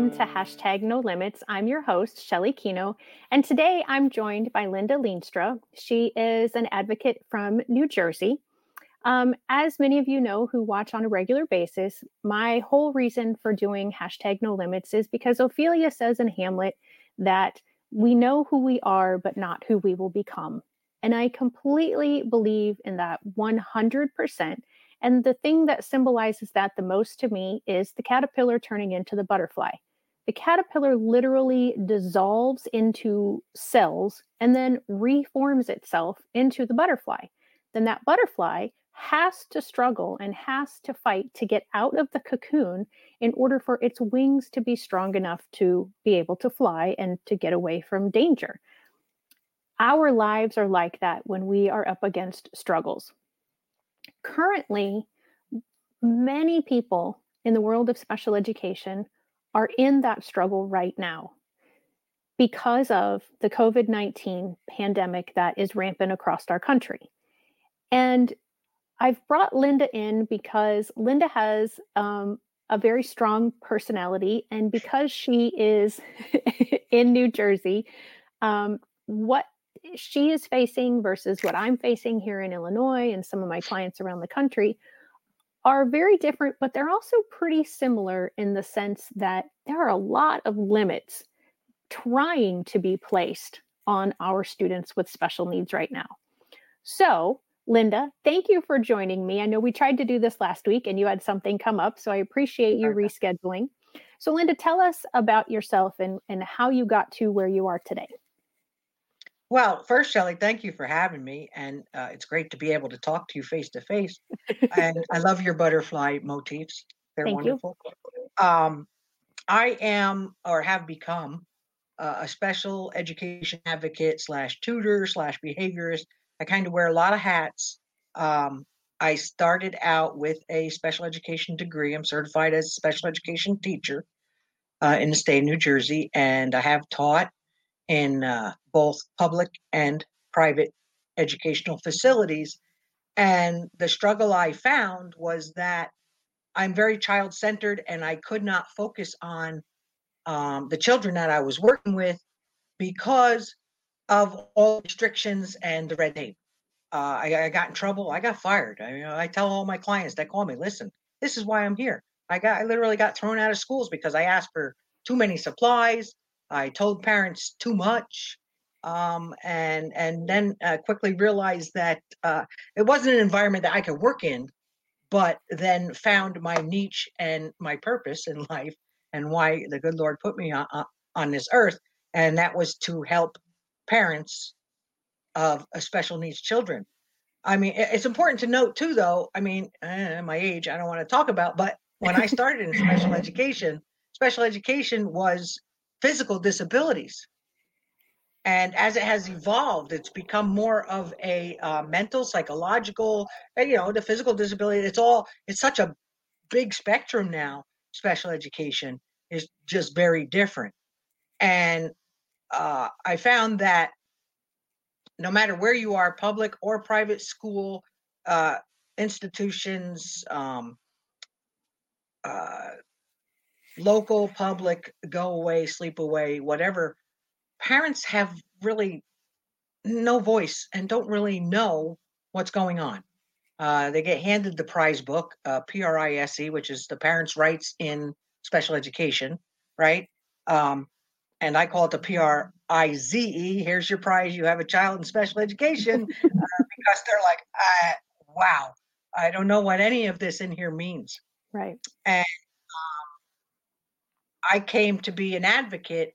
welcome to hashtag No Limits. I'm your host, Shelley Kenow, and today I'm joined by Linda Leenstra. She is an advocate from New Jersey. Um, as many of you know who watch on a regular basis, my whole reason for doing hashtag No Limits is because Ophelia says in Hamlet that we know who we are, but not who we will become. And I completely believe in that 100%. And the thing that symbolizes that the most to me is the caterpillar turning into the butterfly. The caterpillar literally dissolves into cells and then reforms itself into the butterfly. Then that butterfly has to struggle and has to fight to get out of the cocoon in order for its wings to be strong enough to be able to fly and to get away from danger. Our lives are like that when we are up against struggles currently, many people in the world of special education are in that struggle right now because of the COVID 19 pandemic that is rampant across our country. And I've brought Linda in because Linda has um, a very strong personality, and because she is in New Jersey, um, what she is facing versus what I'm facing here in Illinois and some of my clients around the country are very different, but they're also pretty similar in the sense that there are a lot of limits trying to be placed on our students with special needs right now. So, Linda, thank you for joining me. I know we tried to do this last week and you had something come up, so I appreciate you rescheduling. So, Linda, tell us about yourself and, and how you got to where you are today. Well, first, Shelley, thank you for having me, and uh, it's great to be able to talk to you face to face. And I love your butterfly motifs; they're Thank you. wonderful. Um, I am, or have become, uh, a special education advocate slash tutor slash behaviorist. I kind of wear a lot of hats. Um, I started out with a special education degree. I'm certified as a special education teacher uh, in the state of New Jersey, and I have taught in uh, both public and private educational facilities. And the struggle I found was that I'm very child centered and I could not focus on um, the children that I was working with because of all restrictions and the red tape. Uh, I, I, got in trouble. I got fired. I, you know, I tell all my clients that call me, listen, this is why I'm here. I got, I literally got thrown out of schools because I asked for too many supplies. I told parents too much, um, and and then uh, quickly realized that uh, it wasn't an environment that I could work in. But then found my niche and my purpose in life, and why the good Lord put me on, on this earth, and that was to help parents of special needs children. I mean, it's important to note too, though. I mean, eh, my age, I don't want to talk about, but when I started in special education, special education was physical disabilities. And as it has evolved, it's become more of a uh, mental, psychological, and, you know, the physical disability. It's all, it's such a big spectrum now. Special education is just very different. And uh, I found that no matter where you are, public or private school, uh, institutions, um, uh, local, public, go away, sleep away, whatever, parents have really no voice and don't really know what's going on. Uh, they get handed the prize book, uh, PRISE, which is the parents' rights in special education, right? Um, and I call it the PRIZE. Here's your prize. You have a child in special education uh, because they're like, wow, I don't know what any of this in here means. Right. And I came to be an advocate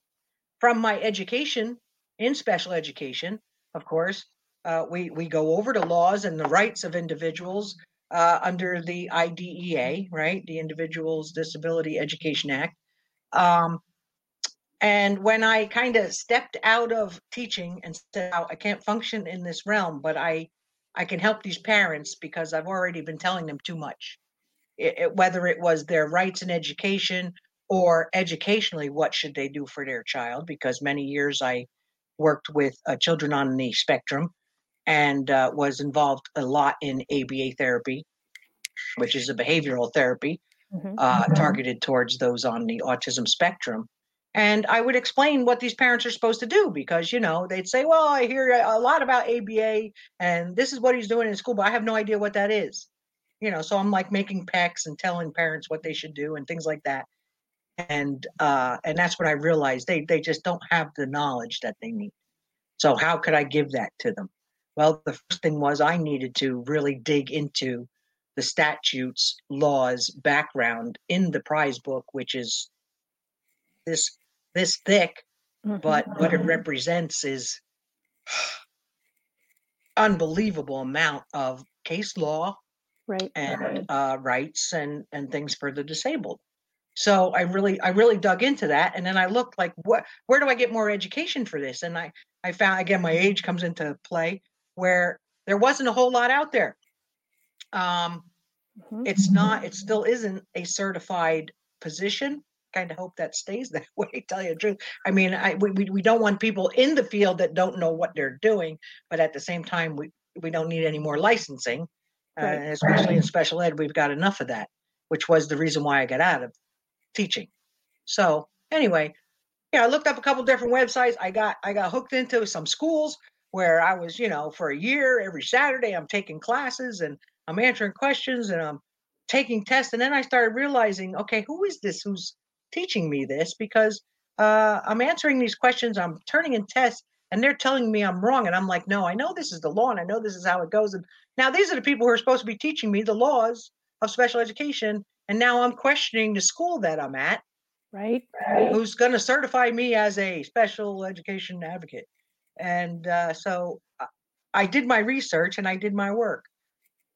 from my education in special education. Of course, uh, we we go over the laws and the rights of individuals uh, under the IDEA, right, the Individuals Disability Education Act. Um, and when I kind of stepped out of teaching and said, I can't function in this realm, but I I can help these parents because I've already been telling them too much. It, it, whether it was their rights in education or educationally, what should they do for their child? Because many years I worked with uh, children on the spectrum and uh, was involved a lot in ABA therapy, which is a behavioral therapy. mm-hmm. uh, targeted towards those on the autism spectrum. And I would explain what these parents are supposed to do because, you know, they'd say, well, I hear a lot about ABA and this is what he's doing in school, but I have no idea what that is. You know, so I'm like making PECs and telling parents what they should do and things like that. And uh, and that's what I realized they they just don't have the knowledge that they need. So how could I give that to them? Well, the first thing was I needed to really dig into the statutes, laws, background in the prize book, which is this this thick, mm-hmm. but what it represents is unbelievable amount of case law right and uh, rights and and things for the disabled so i really i really dug into that and then i looked like what where do i get more education for this and i i found again my age comes into play where there wasn't a whole lot out there. Um, mm-hmm. It's not, it still isn't a certified position. Kind of hope that stays that way, tell you the truth. I mean, I, we, we don't want people in the field that don't know what they're doing, but at the same time, we, we don't need any more licensing. Uh, right. Uh, especially in special ed, we've got enough of that, which was the reason why I got out of teaching. So anyway, yeah, I looked up a couple different websites. I got I got hooked into some schools where I was, you know, for a year, every Saturday, I'm taking classes and I'm answering questions and I'm taking tests. And then I started realizing, okay, who is this who's teaching me this? Because uh, I'm answering these questions, I'm turning in tests, and they're telling me I'm wrong. And I'm like, no, I know this is the law and I know this is how it goes. And now these are the people who are supposed to be teaching me the laws of special education. And now I'm questioning the school that I'm at. Right. Who's going to certify me as a special education advocate. And uh, so uh, I did my research and I did my work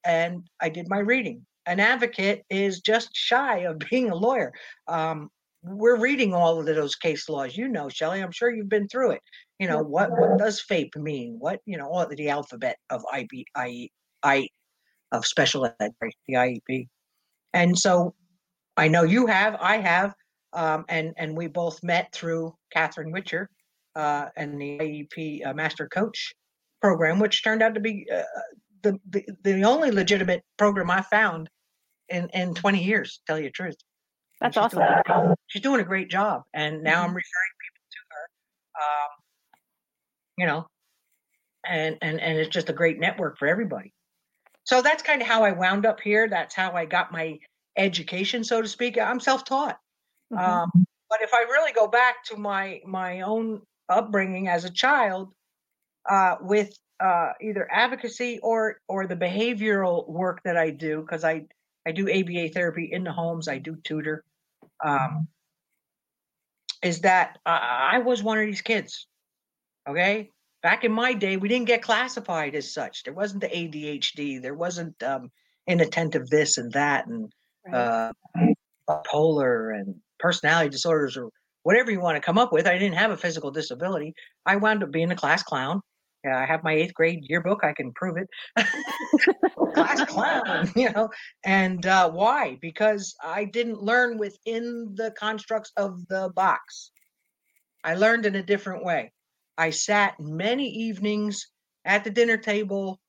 and I did my reading. An advocate is just shy of being a lawyer. Um, we're reading all of those case laws. You know, Shelley, I'm sure you've been through it. You know, what, what does FAPE mean? What, you know, all the alphabet of IB, I, I, of special ed, the IEP. And so I know you have, I have, um, and, and we both met through Catherine Whitcher uh, and the IEP uh, Master Coach program, which turned out to be uh, the, the the only legitimate program I found in in 20 years. Tell you the truth. That's she's awesome. Doing, she's doing a great job, and now mm-hmm. I'm referring people to her. Um, you know, and and and it's just a great network for everybody. So that's kind of how I wound up here. That's how I got my education, so to speak. I'm self-taught. Mm-hmm. Um, but if I really go back to my my own upbringing as a child uh, with uh, either advocacy or or the behavioral work that I do because I I do ABA therapy in the homes. I do tutor. Um, is that I, I was one of these kids. Okay, back in my day, we didn't get classified as such. There wasn't the ADHD. There wasn't um, inattentive this and that and uh, bipolar and personality disorders or whatever you want to come up with. I didn't have a physical disability. I wound up being a class clown. Yeah, I have my eighth grade yearbook. I can prove it. class clown, you know. And uh, why? Because I didn't learn within the constructs of the box. I learned in a different way. I sat many evenings at the dinner table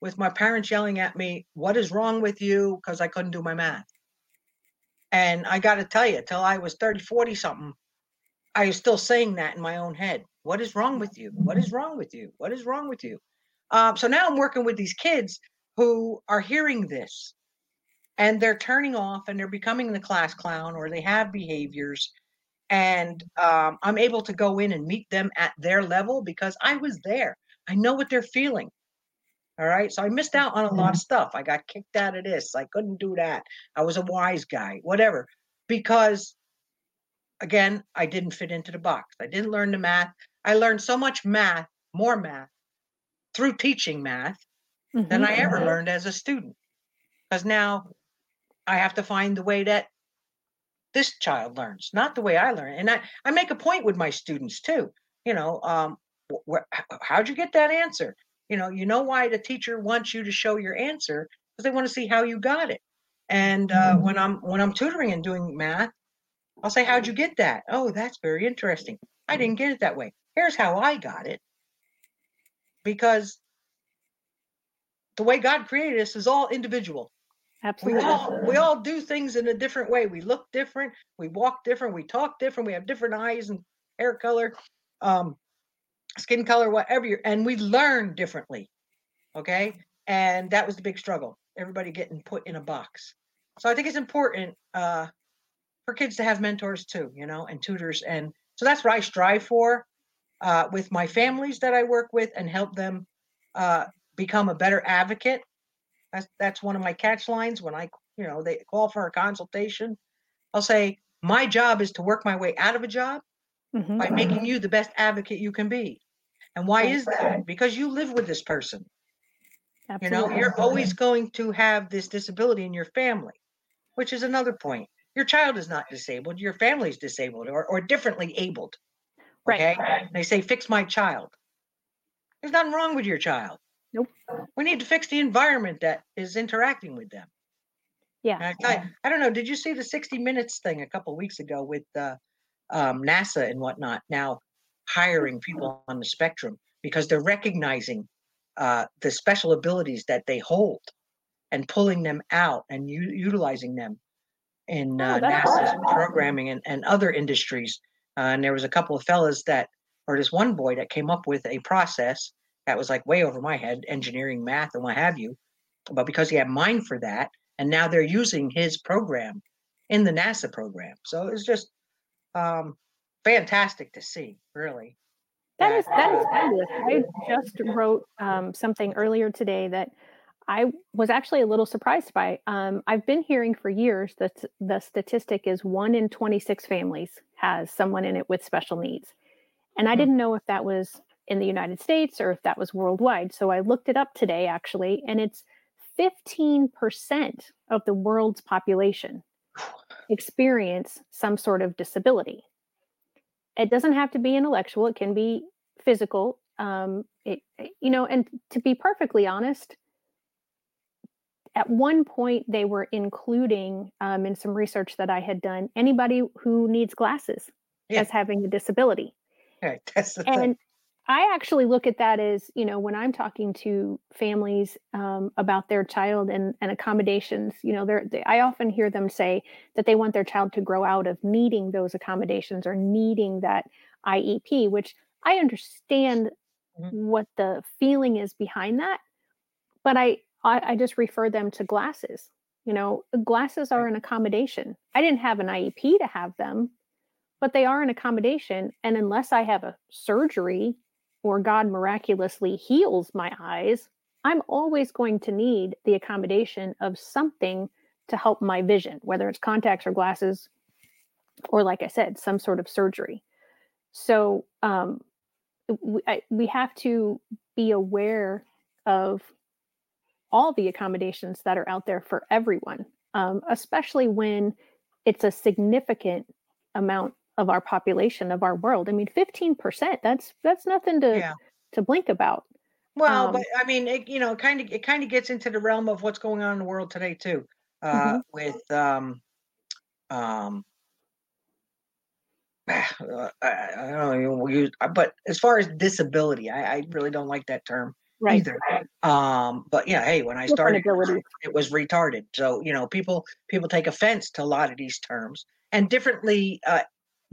with my parents yelling at me, What is wrong with you? Because I couldn't do my math. And I got to tell you, till I was 30, 40 something, I was still saying that in my own head. What is wrong with you? What is wrong with you? What is wrong with you? Um, so now I'm working with these kids who are hearing this and they're turning off and they're becoming the class clown or they have behaviors. And um, I'm able to go in and meet them at their level because I was there. I know what they're feeling. All right. So I missed out on a lot of stuff. I got kicked out of this. I couldn't do that. I was a wise guy, whatever, because again, I didn't fit into the box. I didn't learn the math. I learned so much math, more math, through teaching math mm-hmm. than I ever learned as a student. Because now I have to find the way that this child learns, not the way I learn. And I, I make a point with my students too. You know, um, wh- how'd you get that answer? You know, you know why the teacher wants you to show your answer because they want to see how you got it. And uh, mm-hmm. when I'm when I'm tutoring and doing math, I'll say, How'd you get that? Oh, that's very interesting. I didn't get it that way. Here's how I got it. Because the way God created us is all individual. Absolutely. We all we all do things in a different way. We look different, we walk different, we talk different, we have different eyes and hair color, um, skin color, whatever you're, and we learn differently. Okay. And that was the big struggle. Everybody getting put in a box. So I think it's important uh, for kids to have mentors too, you know, and tutors. And so that's what I strive for uh, with my families that I work with and help them uh, become a better advocate. That's that's one of my catch lines when I, you know, they call for a consultation. I'll say my job is to work my way out of a job mm-hmm. by making you the best advocate you can be. And why is that? Because you live with this person. Absolutely. You know, you're always going to have this disability in your family, which is another point. Your child is not disabled, your family's disabled or, or differently abled. Okay. Right. They say, fix my child. There's nothing wrong with your child. Nope. We need to fix the environment that is interacting with them. Yeah. I, I, don't know. Did you see the 60 Minutes thing a couple weeks ago with uh, um, NASA and whatnot now hiring people on the spectrum because they're recognizing uh, the special abilities that they hold and pulling them out and u- utilizing them in oh, uh, oh, NASA's cool. programming and, and other industries. Uh, and there was a couple of fellas that, or this one boy that came up with a process that was like way over my head, engineering, math, and what have you. But because he had mind for that, and now they're using his program in the NASA program. So it's just um, fantastic to see, really. That is that is fabulous. I just wrote um, something earlier today that I was actually a little surprised by. Um, I've been hearing for years that the statistic is one in 26 families has someone in it with special needs. And I hmm. didn't know if that was in the United States or if that was worldwide. So I looked it up today actually, and it's 15% of the world's population experience some sort of disability it doesn't have to be intellectual it can be physical um it you know and to be perfectly honest at one point they were including um, in some research that i had done anybody who needs glasses yeah. as having a disability right. That's the and thing. I actually look at that as, you know, when I'm talking to families um, about their child and, and accommodations, you know, they're, they, I often hear them say that they want their child to grow out of needing those accommodations or needing that IEP, which I understand mm-hmm. what the feeling is behind that. But I, I, I just refer them to glasses. You know, glasses are an accommodation. I didn't have an IEP to have them, but they are an accommodation. And unless I have a surgery or God miraculously heals my eyes, I'm always going to need the accommodation of something to help my vision, whether it's contacts or glasses, or like I said, some sort of surgery. So um, we, I, we have to be aware of all the accommodations that are out there for everyone, um, especially when it's a significant amount of our population of our world. I mean, 15%, that's that's nothing to yeah. to blink about. Well, um, but I mean, it, you know, kind of it kind of gets into the realm of what's going on in the world today too. Uh mm-hmm. with um um I, I don't know, use, but as far as disability, I, I really don't like that term right. either. Um, but yeah, hey, when I started, it was retarded. So you know, people people take offense to a lot of these terms, and differently uh,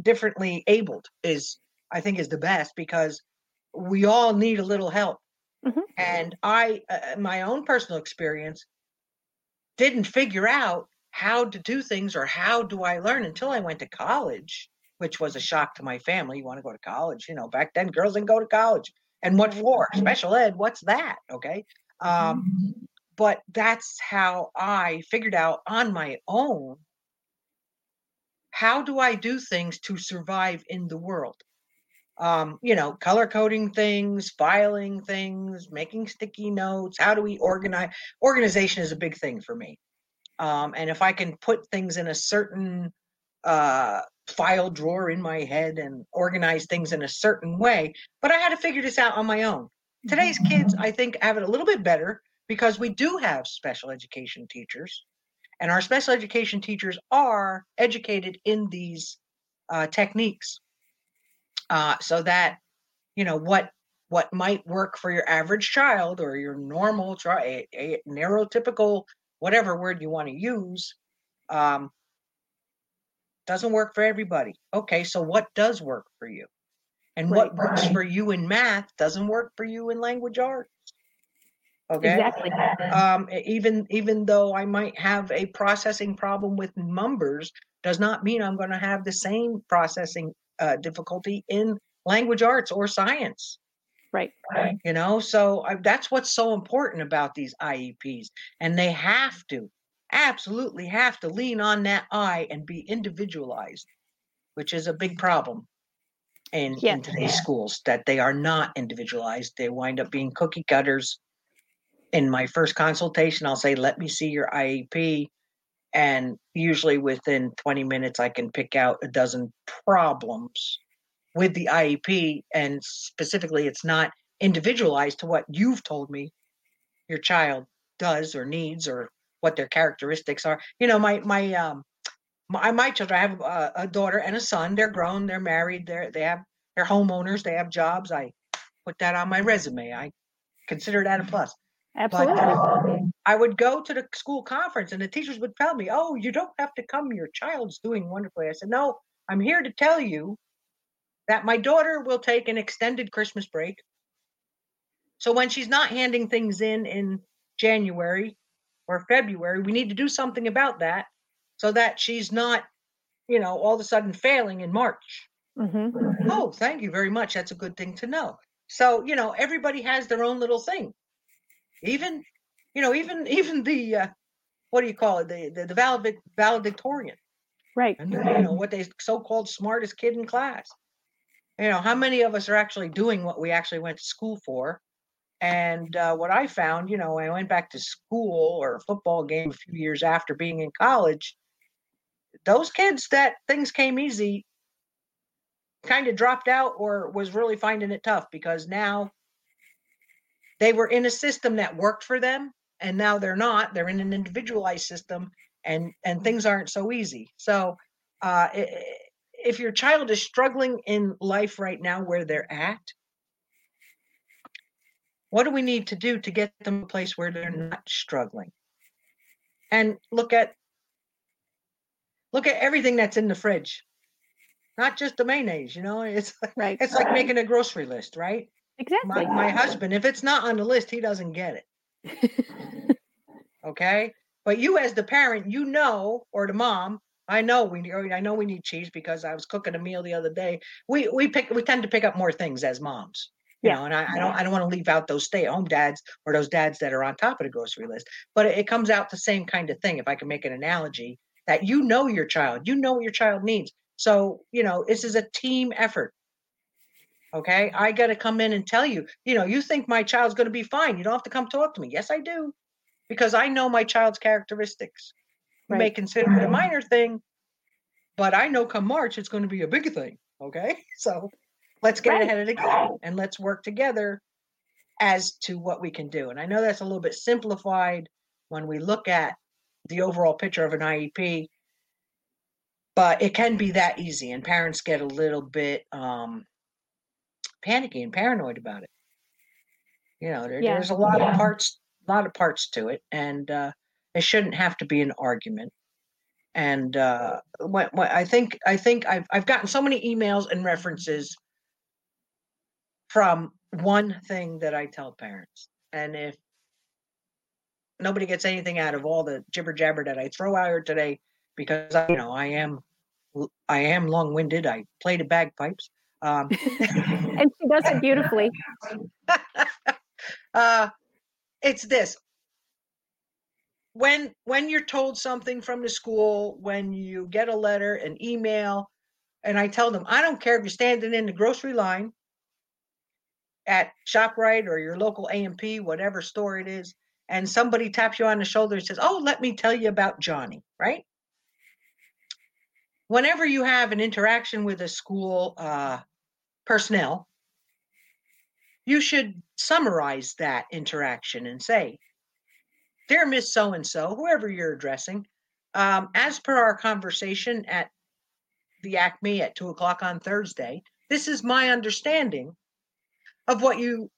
differently abled is I think is the best because we all need a little help. Mm-hmm. And I, uh, my own personal experience, didn't figure out how to do things or how do I learn until I went to college, which was a shock to my family. You want to go to college? You know, back then girls didn't go to college. And what for? Mm-hmm. Special ed? What's that? Okay. Um, mm-hmm. But that's how I figured out on my own how do I do things to survive in the world? Um, you know, color coding things, filing things, making sticky notes. How do we organize? Organization is a big thing for me. Um, and if I can put things in a certain uh, file drawer in my head and organize things in a certain way, but I had to figure this out on my own. Today's kids, I think, have it a little bit better because we do have special education teachers and our special education teachers are educated in these uh, techniques uh, so that, you know, what what might work for your average child or your normal, a, a neurotypical whatever word you want to use, um, doesn't work for everybody. Okay, so what does work for you? And Right. what works for you in math doesn't work for you in language arts. Okay. Exactly. Um, even even though I might have a processing problem with numbers, does not mean I'm going to have the same processing uh, difficulty in language arts or science. Right. right. You know, so I, that's what's so important about these IEPs, and they have to, absolutely have to lean on that I and be individualized, which is a big problem in, Yeah. in today's schools. That they are not individualized; they wind up being cookie cutters. In my first consultation, I'll say, "Let me see your IEP," and usually within 20 minutes, I can pick out a dozen problems with the IEP, and specifically, it's not individualized to what you've told me your child does or needs or what their characteristics are. You know, my my um my my children. I have a, a daughter and a son. They're grown. They're married. They're they have they're homeowners. They have jobs. I put that on my resume. I consider that a plus. Absolutely. I would go to the school conference and the teachers would tell me, "Oh, you don't have to come. Your child's doing wonderfully." I said, "No, I'm here to tell you that my daughter will take an extended Christmas break. So when she's not handing things in in January or February, we need to do something about that so that she's not, you know, all of a sudden failing in March." hmm Oh, thank you very much. That's a good thing to know. So, you know, everybody has their own little thing. Even, you know, even even the uh, what do you call it? The the, the valedic- valedictorian, Right. and you know what they so-called smartest kid in class. You know, how many of us are actually doing what we actually went to school for? And uh, what I found, you know, when I went back to school or a football game a few years after being in college, those kids that things came easy kind of dropped out or was really finding it tough because now they were in a system that worked for them and now they're not. They're in an individualized system and and things aren't so easy. So uh if your child is struggling in life right now where they're at what do we need to do to get them a place where they're not struggling? And look at look at everything that's in the fridge. Not just the mayonnaise you know? It's Right. it's like making a grocery list right Exactly. my, my husband if it's not on the list he doesn't get it. Okay? But you as the parent you know or the mom i know we need i know we need cheese because i was cooking a meal the other day. We we pick we tend to pick up more things as moms you Yeah. know and i, I don't i don't want to leave out those stay-at-home dads or those dads that are on top of the grocery list but it, it comes out the same kind of thing if i can make an analogy that you know your child you know what your child needs. So you know this is a team effort okay? I got to come in and tell you you know you think my child's going to be fine. You don't have to come talk to me. Yes i do. Because i know my child's characteristics. You may consider it a minor thing but i know come march it's going to be a big thing okay? So let's get Right. ahead of the game and let's work together as to what we can do. And i know that's a little bit simplified when we look at the overall picture of an iep but it can be that easy and parents get a little bit um panicky and paranoid about it. You know there, Yeah. there's a lot of parts a lot of parts to it and uh it shouldn't have to be an argument. And uh what, what i think i think I've, I've gotten so many emails and references from one thing that i tell parents and if nobody gets anything out of all the jibber jabber that i throw out here today because I, you know i am I am long-winded i play the bagpipes um and she does it beautifully. uh it's this when when you're told something from the school when you get a letter an email and i tell them i don't care if you're standing in the grocery line at shoprite or your local amp whatever store it is and somebody taps you on the shoulder and says oh let me tell you about johnny right whenever you have an interaction with a school uh, personnel you should summarize that interaction and say, Dear Miss So and so, whoever you're addressing, um, as per our conversation at the Acme at two o'clock on Thursday, this is my understanding of what you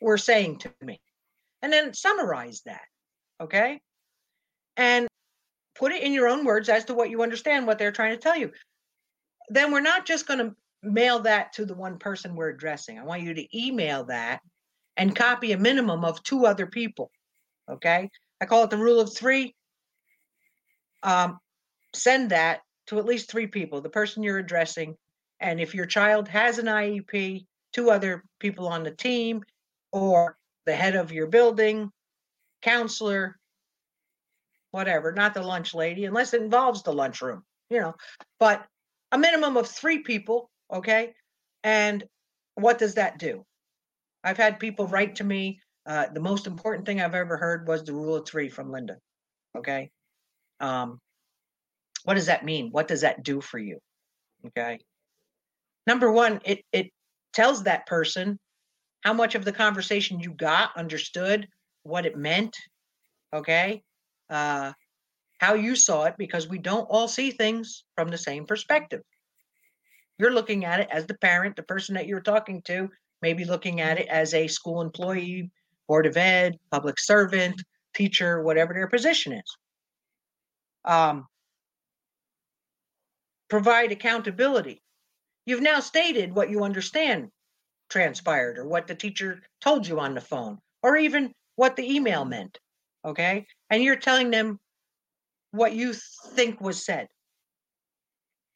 were saying to me. And then summarize that. Okay. and put it in your own words as to what you understand what they're trying to tell you. Then we're not just going to mail that to the one person we're addressing. I want you to email that and copy a minimum of two other people. Okay. I call it the rule of three. Um, send that to at least three people the person you're addressing. And if your child has an IEP, two other people on the team or the head of your building, counselor, whatever, not the lunch lady, unless it involves the lunchroom, you know, but a minimum of three people. Okay. And what does that do? I've had people write to me. Uh, the most important thing I've ever heard was the rule of three from Linda. Okay. Um, what does that mean? What does that do for you? Okay. Number one, it it tells that person how much of the conversation you got, understood, what it meant. Okay. Uh, how you saw it, because we don't all see things from the same perspective. You're looking at it as the parent, the person that you're talking to, maybe looking at it as a school employee, board of ed, public servant, teacher, whatever their position is. Um, provide accountability. You've now stated what you understand transpired or what the teacher told you on the phone or even what the email meant. Okay. And you're telling them what you think was said.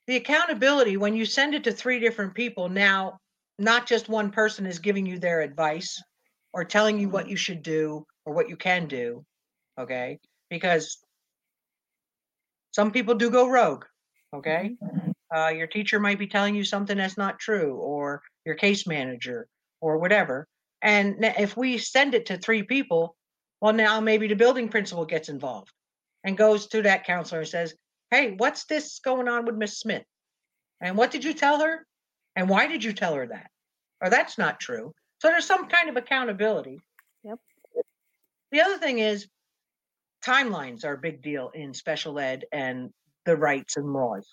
The accountability, when you send it to three different people, now not just one person is giving you their advice or telling you what you should do or what you can do. Okay. Because some people do go rogue. Okay. Uh, your teacher might be telling you something that's not true, or your case manager, or whatever. And if we send it to three people, well, now maybe the building principal gets involved and goes to that counselor and says, Hey, what's this going on with Miss Smith? And what did you tell her? And why did you tell her that? Or that's not true. So there's some kind of accountability. Yep. The other thing is timelines are a big deal in special ed and the rights and laws.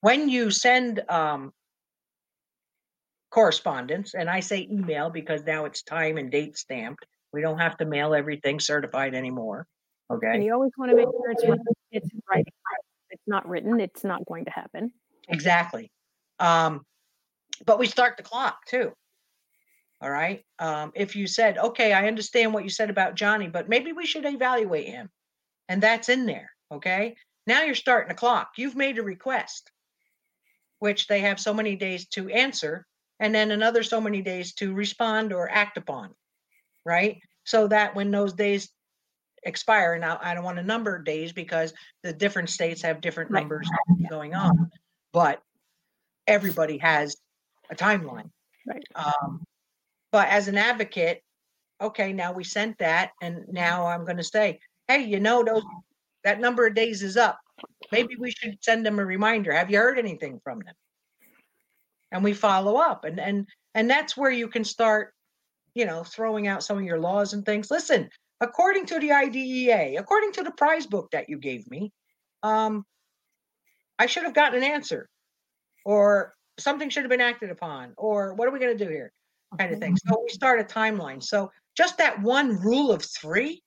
When you send um, correspondence, and I say email because now it's time and date stamped, we don't have to mail everything certified anymore. Okay. And you always want to make sure it's it's right. It's not written, it's not going to happen. Exactly. Um, but we start the clock too. All right. Um, if you said, okay, I understand what you said about Johnny, but maybe we should evaluate him. And that's in there. Okay. Now you're starting the clock. You've made a request, which they have so many days to answer, and then another so many days to respond or act upon. Right. So that when those days expire, now I don't want to number days because the different states have different Right. numbers going on, but everybody has a timeline. Right. Um, but as an advocate, okay, now we sent that, and now I'm going to say, hey, you know, those that number of days is up. Maybe we should send them a reminder. Have you heard anything from them? And we follow up, and and and that's where you can start, you know, throwing out some of your laws and things. Listen, according to the IDEA, according to the prize book that you gave me, um, I should have gotten an answer, or something should have been acted upon, or what are we going to do here? kind of thing. So we start a timeline. So just that one rule of three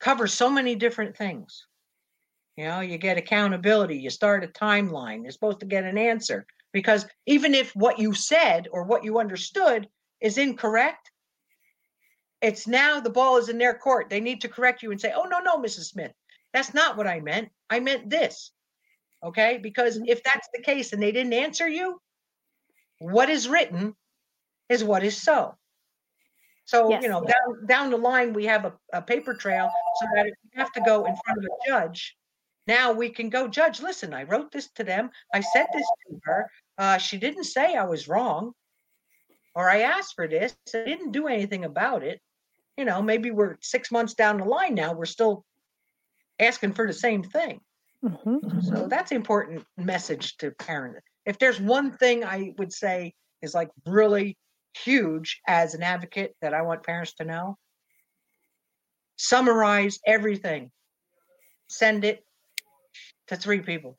covers so many different things. You know, you get accountability, you start a timeline, you're supposed to get an answer. Because even if what you said or what you understood is incorrect, it's now the ball is in their court. They need to correct you and say, oh, no, no, Mrs. Smith, that's not what I meant. I meant this. Okay. Because if that's the case and they didn't answer you, what is written is what is so. So, Yes. you know, down, down the line, we have a, a paper trail so that if we have to go in front of a judge, now we can go, Judge, listen, I wrote this to them. I said this to her. Uh, she didn't say I was wrong. Or I asked for this. I didn't do anything about it. You know, maybe we're six months down the line now. We're still asking for the same thing. Mhm. So that's important message to parents. If there's one thing I would say is like really huge as an advocate that I want parents to know, summarize everything. Send it to three people.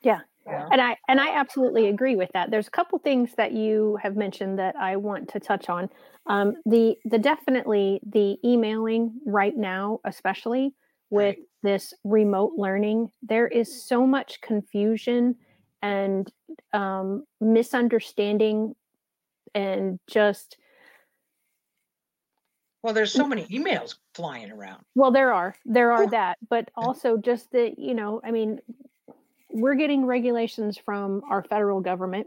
Yeah. And I and I absolutely agree with that. There's a couple things that you have mentioned that I want to touch on. Um, the the definitely the emailing right now, especially with right. this remote learning, there is so much confusion and um, misunderstanding and just well there's so many emails flying around well there are there are that but also just the you know i mean we're getting regulations from our federal government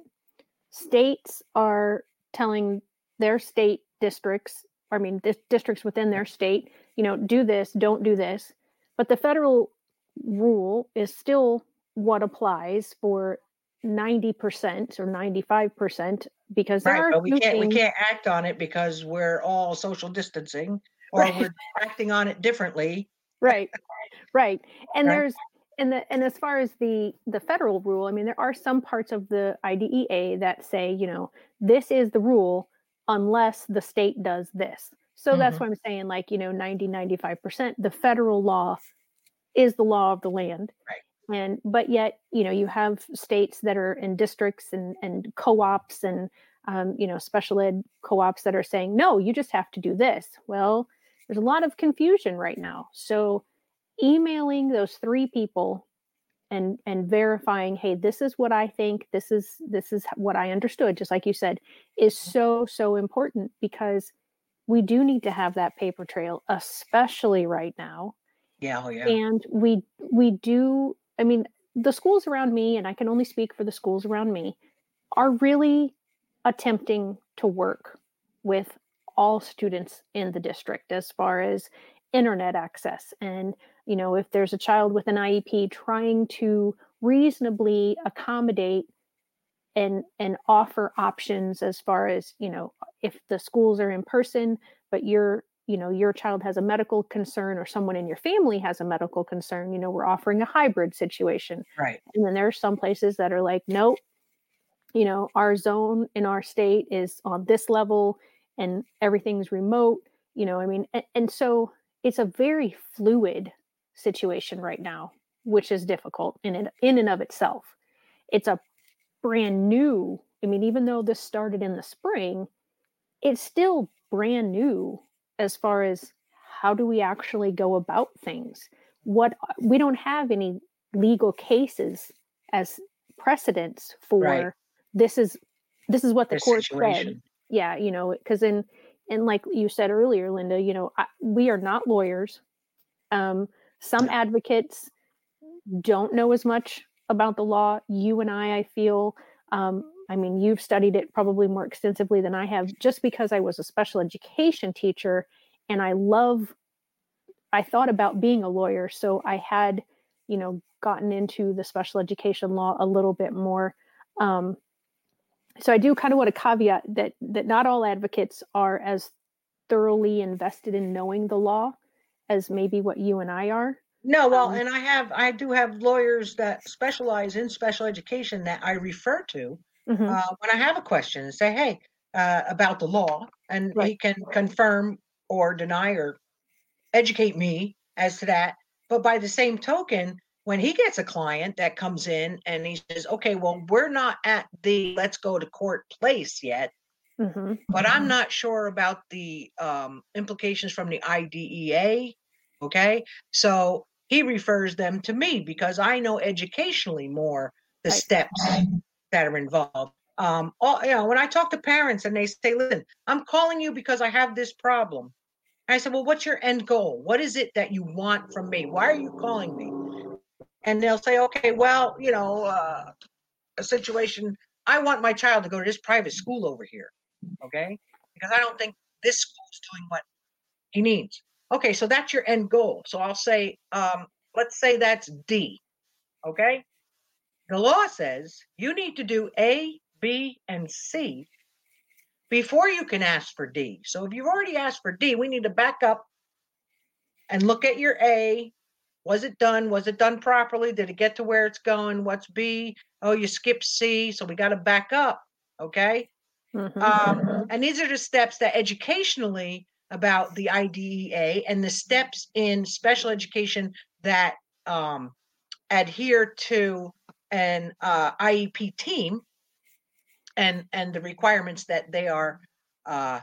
states are telling their state districts i mean districts within their state you know do this don't do this but the federal rule is still what applies for 90% or 95% because right, but we can't things... we can't act on it because we're all social distancing or right. we're acting on it differently. Right. Right. And right. there's and the and as far as the the federal rule, I mean there are some parts of the IDEA that say, you know, this is the rule unless the state does this. So mm-hmm. that's what I'm saying like, you know, 90 95% the federal law is the law of the land. Right and but yet you know you have states that are in districts and and co-ops and um, you know special ed co-ops that are saying no you just have to do this well there's a lot of confusion right now so emailing those three people and and verifying hey this is what i think. This is this is what i understood just like you said is so so important because we do need to have that paper trail especially right now. Yeah, oh yeah. and we we do I mean, the schools around me, and I can only speak for the schools around me, are really attempting to work with all students in the district as far as internet access and you know if there's a child with an iep trying to reasonably accommodate and and offer options as far as you know if the schools are in person but you're you know your child has a medical concern or someone in your family has a medical concern you know we're offering a hybrid situation. Right. And then there are some places that are like nope you know our zone in our state is on this level and everything's remote you know i mean and, and so it's a very fluid situation right now which is difficult in it, in and of itself. It's a brand new i mean even though this started in the spring it's still brand new as far as how do we actually go about things? What we don't have any legal cases as precedents for right. this is this is what the court said. yeah you know because in and like you said earlier linda you know I, we are not lawyers. Um, some advocates don't know as much about the law you and i i feel um, I mean, you've studied it probably more extensively than I have, just because I was a special education teacher and I love, I thought about being a lawyer. So I had, you know, gotten into the special education law a little bit more. Um, so I do kind of want to caveat that that not all advocates are as thoroughly invested in knowing the law as maybe what you and I are. No, well, um, and I have I do have lawyers that specialize in special education that I refer to mm-hmm. uh, when I have a question and say, "Hey, uh, about the law," and right. he can confirm or deny or educate me as to that. But by the same token, when he gets a client that comes in and he says, "Okay, well, we're not at the let's go to court place yet." Mm-hmm. But I'm not sure about the um, implications from the IDEA. Okay. So he refers them to me because I know educationally more the steps that are involved. Um, all, you know, when I talk to parents and they say, listen, I'm calling you because I have this problem. And I said, well, what's your end goal? What is it that you want from me? Why are you calling me? And they'll say, okay, well, you know, uh, a situation, I want my child to go to this private school over here. Okay. Because I don't think this school's doing what he needs. Okay. So that's your end goal. So I'll say, um, let's say that's D. Okay. The law says you need to do A, B, and C before you can ask for D. So if you've already asked for D, we need to back up and look at your A. Was it done? Was it done properly? Did it get to where it's going? What's B? Oh, you skipped C. So we got to back up. Okay. Mm-hmm. Um, and these are the steps that educationally about the IDEA and the steps in special education that um, adhere to an uh, IEP team and and the requirements that they are uh,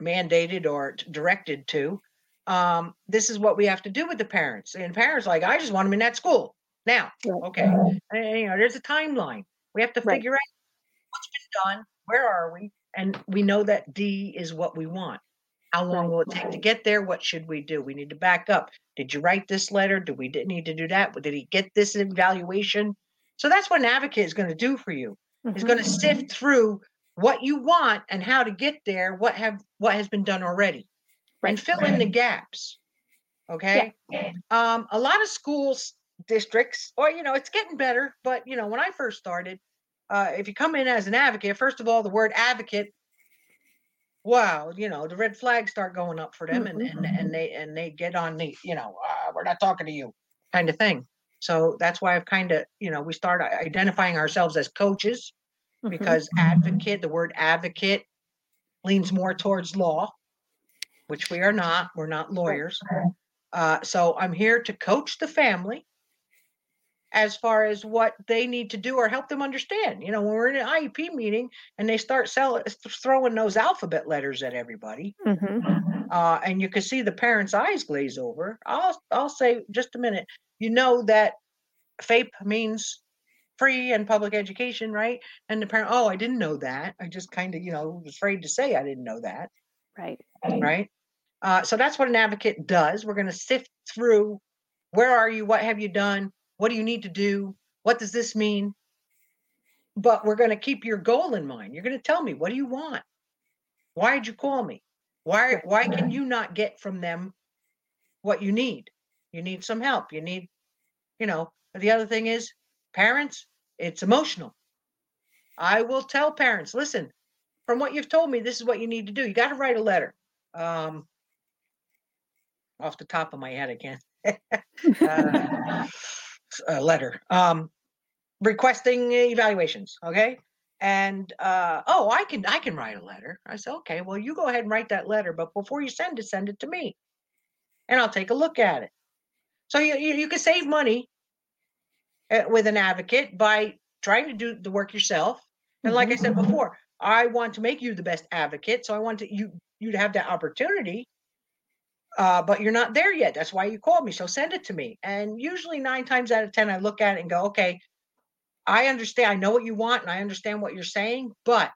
mandated or directed to, um, this is what we have to do with the parents. And parents like, I just want them in that school now. Okay, and, you know, there's a timeline. We have to Right. figure out done. Where are we? And we know that D is what we want. How long will it take to get there? What should we do? We need to back up. Did you write this letter? Do we didn't need to do that? Did he get this evaluation? So that's what an advocate is going to do for you. Is Mhm. going to sift through what you want and how to get there. What have what has been done already, and Right. fill in the gaps. Okay. Um, a lot of schools, districts, or you know, it's getting better. But you know, when I first started, uh, if you come in as an advocate, first of all, the word advocate, wow, you know, the red flags start going up for them, and and and they and they get on the, you know, uh, we're not talking to you, kind of thing. So that's why I've kind of, you know, we start identifying ourselves as coaches Mhm. because advocate, the word advocate leans more towards law, which we are not. We're not lawyers. Uh, so I'm here to coach the family as far as what they need to do or help them understand. You know, when we're in an IEP meeting and they start selling, throwing those alphabet letters at everybody, Mhm. uh, and you can see the parents' eyes glaze over. I'll I'll say just a minute. You know that FAPE means free and public education, right? And the parent, oh, I didn't know that. I just kind of, you know, was afraid to say I didn't know that, Right. right? Uh, so that's what an advocate does. We're going to sift through where are you? What have you done? What do you need to do? What does this mean? But we're going to keep your goal in mind. You're going to tell me, what do you want? Why did you call me? Why why can you not get from them what you need? You need some help. You need, you know, the other thing is parents, it's emotional. I will tell parents, listen, from what you've told me, this is what you need to do. You got to write a letter. Um, off the top of my head, I can't. uh, a letter um, requesting evaluations. Okay, and uh, oh, I can I can write a letter. I said, okay, well, you go ahead and write that letter, but before you send it, send it to me, and I'll take a look at it. So you you, you can save money uh, with an advocate by trying to do the work yourself. And like I said before, I want to make you the best advocate, so I want to you you to have that opportunity. Uh, but you're not there yet. That's why you called me. So send it to me. And usually nine times out of ten, I look at it and go, okay, I understand. I know what you want, and I understand what you're saying. But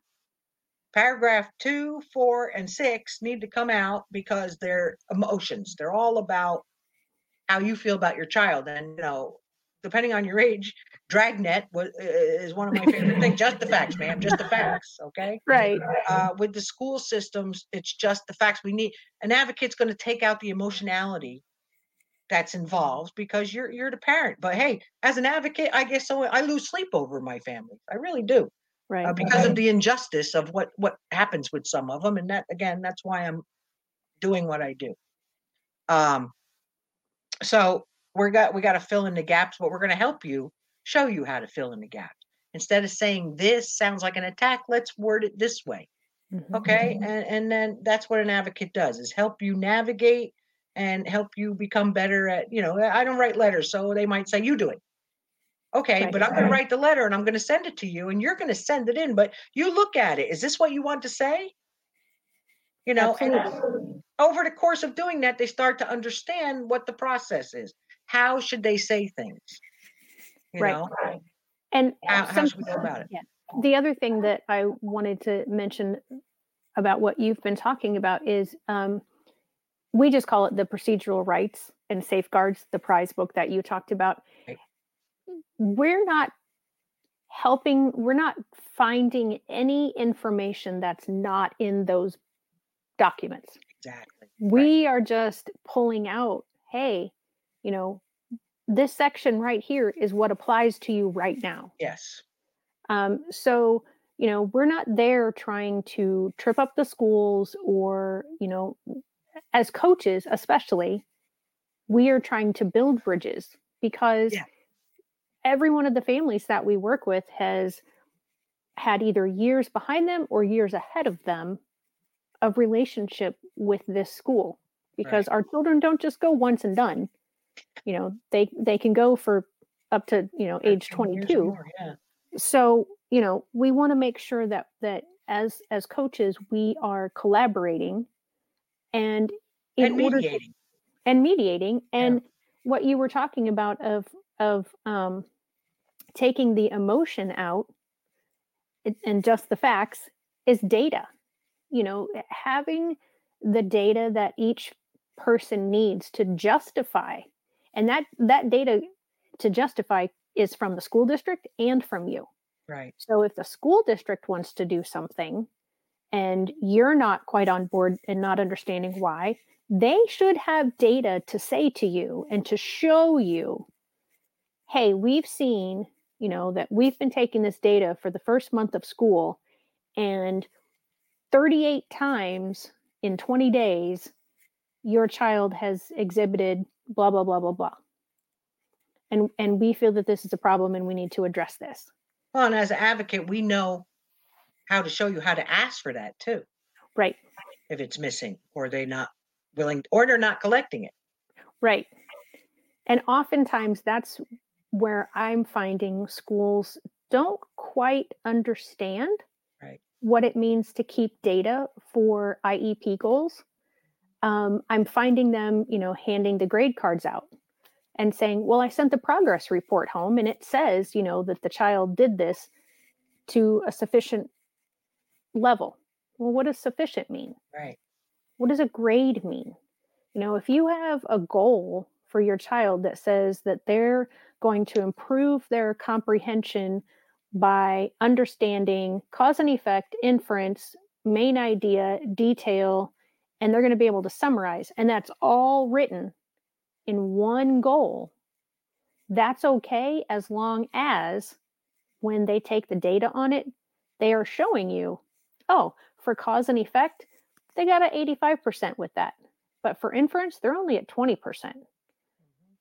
paragraph two, four, and six need to come out because they're emotions. They're all about how you feel about your child. And you know, depending on your age, Dragnet was, is one of my favorite things. Just the facts, ma'am. Just the facts. Okay Right. uh, with the school systems, it's just the facts. We need an advocate's going to take out the emotionality that's involved because you're you're the parent. But hey, as an advocate, I guess so. I lose sleep over my family. I really do Right. uh, because of the injustice of what what happens with some of them, and that again, that's why I'm doing what I do. Um, so we're got we got to fill in the gaps, but we're going to help you show you how to fill in the gaps. Instead of saying this sounds like an attack, let's word it this way. Mhm. okay? and and then that's what an advocate does is help you navigate and help you become better at you know i don't write letters so they might say you do it. Okay Right. but i'm going to write the letter and i'm going to send it to you and you're going to send it in but you look at it. Is this what you want to say? You know and over the course of doing that they start to understand what the process is how should they say things you Right. know And how, how should we go about it Yeah. the other thing that I wanted to mention about what you've been talking about is um, we just call it the procedural rights and safeguards, the prize book that you talked about. Right. We're not helping, we're not finding any information that's not in those documents. exactly We are just pulling out, hey, you know, this section right here is what applies to you right now. yes Um, so, you know, we're not there trying to trip up the schools or, you know, as coaches, especially, we are trying to build bridges because Yeah. every one of the families that we work with has had either years behind them or years ahead of them of relationship with this school because our children don't just go once and done you know they they can go for up to you know age 22 more, yeah. so you know we want to make sure that that as as coaches we are collaborating and in and order mediating. and mediating Yeah. and what you were talking about of of um taking the emotion out and just the facts is data you know having the data that each person needs to justify and that that data to justify is from the school district and from you Right. so if the school district wants to do something and you're not quite on board and not understanding why, they should have data to say to you and to show you, hey, we've seen, you know, that we've been taking this data for the first month of school and 38 times in 20 days your child has exhibited blah blah blah blah blah. And and we feel that this is a problem and we need to address this. Well, and as an advocate, we know how to show you how to ask for that too, Right. if it's missing or they not willing or they're not collecting it. Right. And oftentimes that's where I'm finding schools don't quite understand Right. what it means to keep data for IEP goals. Um, I'm finding them, you know, handing the grade cards out and saying, well, I sent the progress report home and it says, you know, that the child did this to a sufficient level. Well, what does sufficient mean? Right. what does a grade mean? You know, if you have a goal for your child that says that they're going to improve their comprehension by understanding cause and effect, inference, main idea, detail, and they're going to be able to summarize, and that's all written in one goal, that's okay as long as when they take the data on it, they are showing you, oh, for cause and effect, they got an 85% with that. But for inference, they're only at 20%.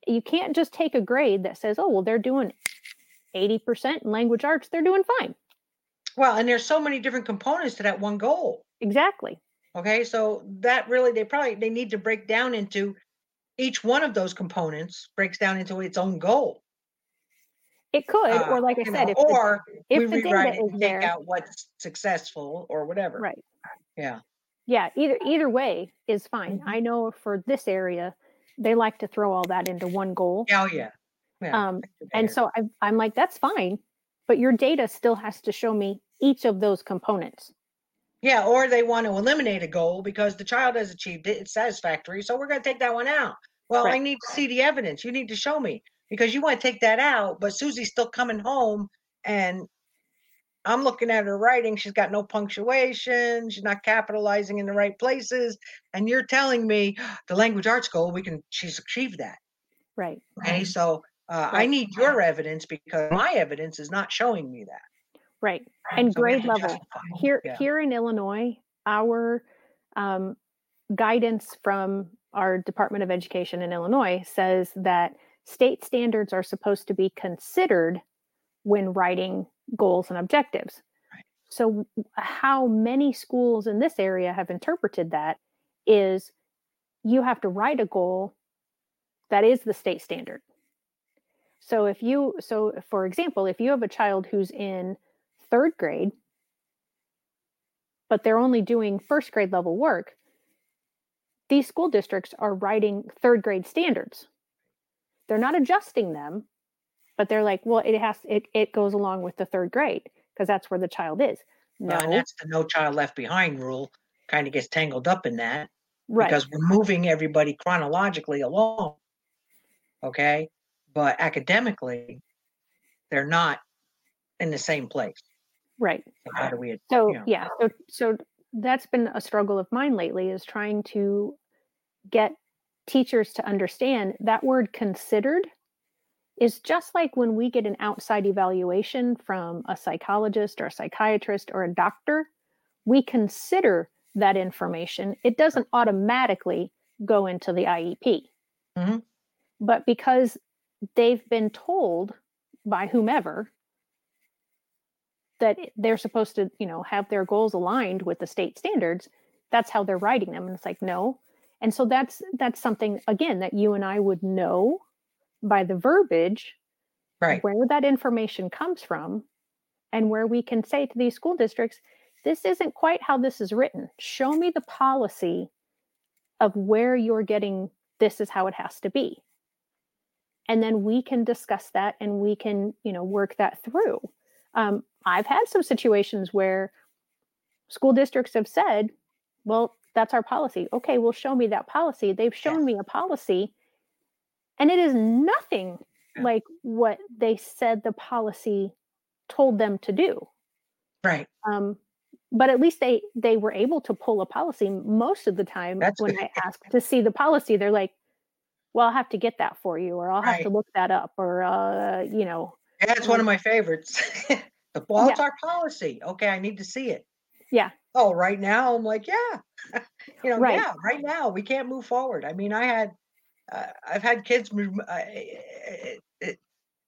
You can't just take a grade that says, oh, well, they're doing 80% in language arts, they're doing fine. Well, and there's so many different components to that one goal. Exactly. Okay. So that really they probably they need to break down into each one of those components breaks down into its own goal. It could, Uh, or like I said, know, if, the, or if we the rewrite data it is and take there, out what's successful or whatever. right. Yeah. Yeah, either either way is fine. Mhm. I know for this area, they like to throw all that into one goal. Oh yeah. Yeah. Um, and so I, I'm like, that's fine, but your data still has to show me each of those components. Yeah, or they want to eliminate a goal because the child has achieved it. It's satisfactory. So we're going to take that one out. Well, I need to see the evidence. You need to show me because you want to take that out, but Susie's still coming home and I'm looking at her writing. She's got no punctuation. She's not capitalizing in the right places. And you're telling me the language arts goal, we can, she's achieved that. Right. Okay. So uh, I need your evidence because my evidence is not showing me that. Right. And So grade level. Here Yeah. here in Illinois, our um, guidance from our Department of Education in Illinois says that state standards are supposed to be considered when writing goals and objectives. Right. So how many schools in this area have interpreted that is you have to write a goal that is the state standard. So if you so for example, if you have a child who's in third grade but they're only doing first grade level work, these school districts are writing third grade standards. They're not adjusting them, but they're like, well, it has it it goes along with the third grade because that's where the child is. No, Well, and that's the no child left behind rule kind of gets tangled up in that. right, because we're moving everybody chronologically along. Okay. But academically, they're not in the same place. Right. So how do we, So Yeah. yeah, so so that's been a struggle of mine lately is trying to get teachers to understand that word considered is just like when we get an outside evaluation from a psychologist or a psychiatrist or a doctor, we consider that information. It doesn't automatically go into the IEP. Mhm. But because they've been told by whomever that they're supposed to, you know, have their goals aligned with the state standards, that's how they're writing them. And it's like, no. And so that's that's something again that you and I would know by the verbiage right. where that information comes from and where we can say to these school districts, this isn't quite how this is written. Show me the policy of where you're getting this is how it has to be. And then we can discuss that and we can, you know, work that through. Um, I've had some situations where school districts have said, well, that's our policy. Okay, well, show me that policy. They've shown yes. me a policy, and it is nothing yeah. like what they said the policy told them to do. Right. Um, but at least they they were able to pull a policy most of the time That's when I ask to see the policy, they're like, well, I'll have to get that for you, or I'll right. have to look that up, or uh, you know. Yeah, that's one of my favorites. the it's yeah. our policy. Okay, I need to see it. Yeah. Oh, right now I'm like, yeah, you know, right. yeah, right now we can't move forward. I mean, I had, uh, I've had kids. Uh, it, it,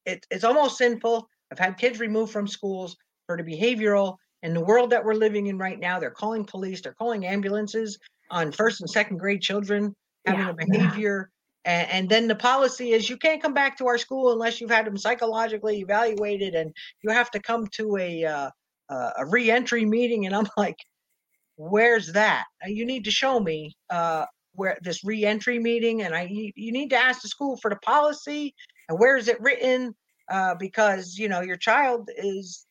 it, it's almost sinful. I've had kids removed from schools for the behavioral in the world that we're living in right now, they're calling police, they're calling ambulances on first and second grade children having yeah. a behavior. And, and, then the policy is you can't come back to our school unless you've had them psychologically evaluated and you have to come to a, uh, uh, a reentry meeting. And I'm like, where's that? You need to show me uh, where this reentry meeting and I you, you, need to ask the school for the policy and where is it written? Uh, because you know your child is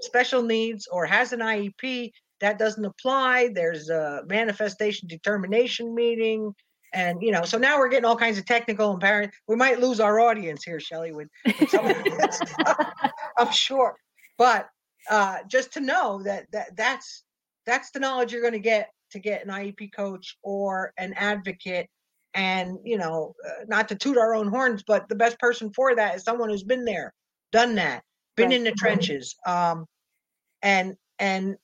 special needs or has an IEP, that doesn't apply. There's a manifestation determination meeting. And you know, so now we're getting all kinds of technical and parent. We might lose our audience here, Shelley, with, with some of this I'm sure. But uh, just to know that that that's that's the knowledge you're going to get to get an IEP coach or an advocate. And you know, uh, not to toot our own horns, but the best person for that is someone who's been there, done that, been right. in the trenches. Um, and and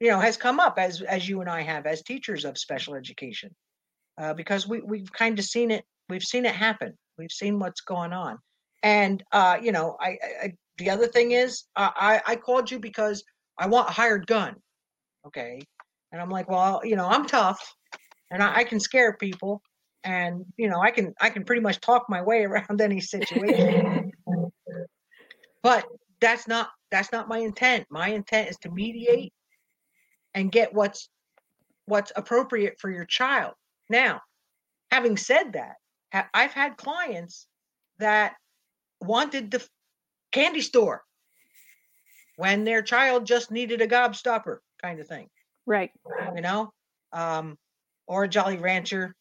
you know has come up as as you and I have as teachers of special education uh, because we we've kind of seen it we've seen it happen we've seen what's going on and uh, you know I, I the other thing is I I called you because I want a hired gun okay and I'm like well you know I'm tough and I, I can scare people and you know I can I can pretty much talk my way around any situation but that's not that's not my intent. My intent is to mediate and get what's what's appropriate for your child. Now, having said that, I've had clients that wanted the candy store when their child just needed a gobstopper kind of thing. Right. You know, um, or a Jolly Rancher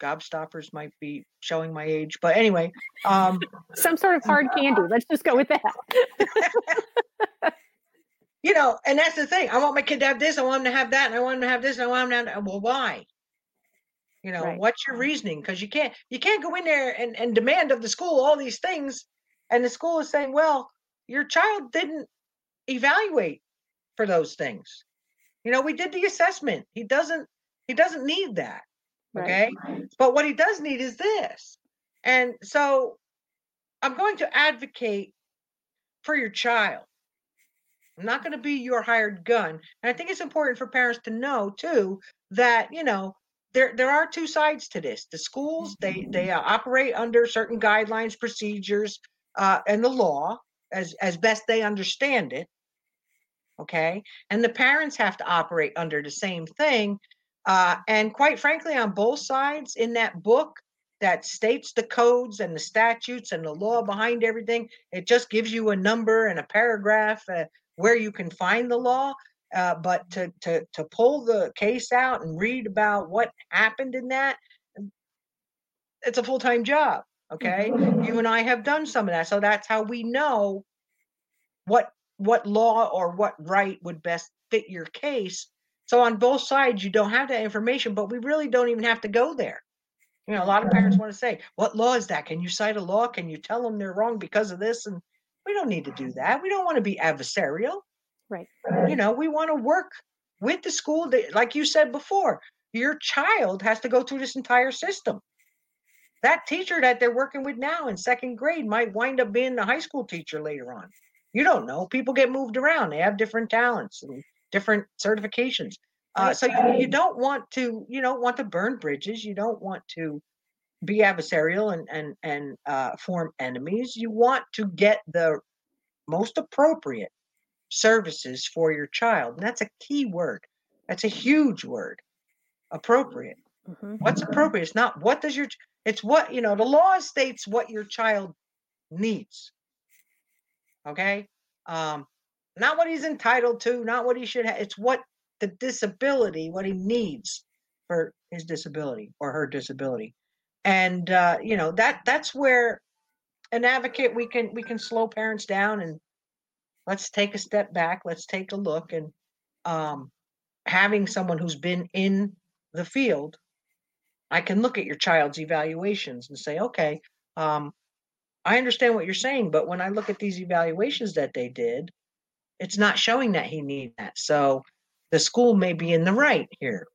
gobstoppers might be showing my age, but anyway, um, some sort of hard candy. Let's just go with that. you know, and that's the thing. I want my kid to have this. I want him to have that. And I want him to have this. And I want him to have. that. Well, why? You know, right. what's your reasoning? Because you can't you can't go in there and, and demand of the school all these things, and the school is saying, well, your child didn't evaluate for those things. You know, we did the assessment. He doesn't he doesn't need that. Okay. Right. But what he does need is this. And so I'm going to advocate for your child. I'm not going to be your hired gun. And I think it's important for parents to know too that, you know, there there are two sides to this. The schools, they they uh, operate under certain guidelines, procedures, uh, and the law as as best they understand it. Okay? And the parents have to operate under the same thing uh, and quite frankly, on both sides in that book that states the codes and the statutes and the law behind everything, it just gives you a number and a paragraph uh, where you can find the law. Uh, but to, to to pull the case out and read about what happened in that, it's a full time job. Okay, mm-hmm. you and I have done some of that, so that's how we know what what law or what right would best fit your case so on both sides, you don't have that information, but we really don't even have to go there. You know, a lot of parents want to say, "What law is that? Can you cite a law? Can you tell them they're wrong because of this?" And we don't need to do that. We don't want to be adversarial. Right. You know, we want to work with the school. That, like you said before, your child has to go through this entire system. That teacher that they're working with now in second grade might wind up being the high school teacher later on. You don't know. People get moved around. They have different talents and different certifications. Uh, so you, you don't want to you don't want to burn bridges. You don't want to be adversarial and and and uh, form enemies. You want to get the most appropriate services for your child, and that's a key word. That's a huge word. Appropriate. Mm-hmm. What's appropriate? It's not what does your. It's what you know. The law states what your child needs. Okay. Um, not what he's entitled to, not what he should have. It's what the disability, what he needs for his disability or her disability. And uh, you know, that that's where an advocate we can we can slow parents down and let's take a step back, let's take a look and um having someone who's been in the field, I can look at your child's evaluations and say, okay, um, I understand what you're saying, but when I look at these evaluations that they did, it's not showing that he needs that. So the school may be in the right here.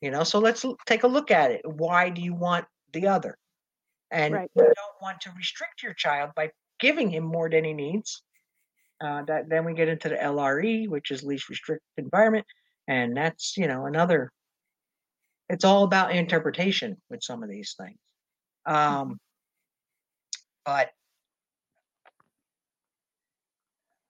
You know, so let's take a look at it. Why do you want the other? And right. you don't want to restrict your child by giving him more than he needs. Uh, that then we get into the LRE, which is least restricted environment, and that's you know another. It's all about interpretation with some of these things. Um, but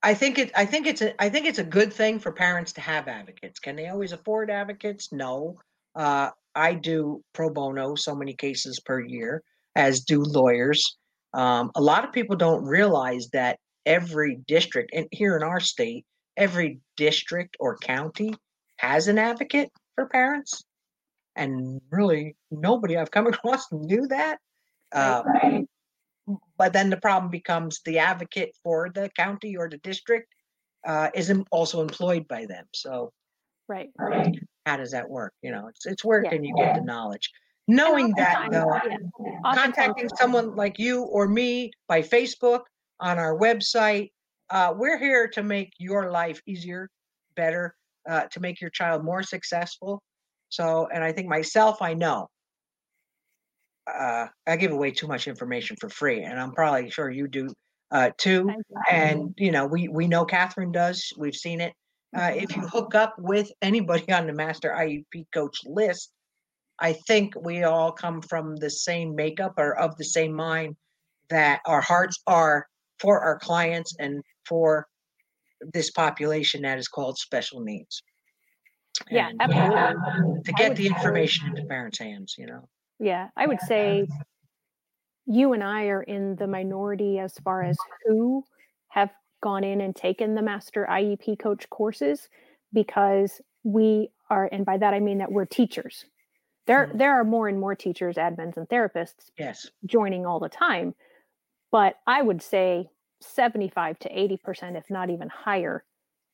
I think it. I think it's a. I think it's a good thing for parents to have advocates. Can they always afford advocates? No. Uh, I do pro bono so many cases per year, as do lawyers. Um, a lot of people don't realize that every district, and here in our state, every district or county has an advocate for parents, and really nobody I've come across knew that. Uh, but then the problem becomes the advocate for the county or the district uh, is also employed by them. So, right. How does that work? You know, it's it's where yeah. can you get the knowledge? Knowing that though, yeah. contacting someone like you or me by Facebook on our website, uh, we're here to make your life easier, better, uh, to make your child more successful. So, and I think myself, I know uh, I give away too much information for free, and I'm probably sure you do uh, too. And you know, we we know Catherine does. We've seen it. Uh, if you hook up with anybody on the Master IEP Coach list, I think we all come from the same makeup or of the same mind that our hearts are for our clients and for this population that is called special needs. Yeah, and, absolutely. to get the information into parents' hands, you know. Yeah, I would say you and I are in the minority as far as who have gone in and taken the master IEP coach courses because we are and by that I mean that we're teachers. There mm-hmm. there are more and more teachers, admins and therapists yes joining all the time. But I would say 75 to 80% if not even higher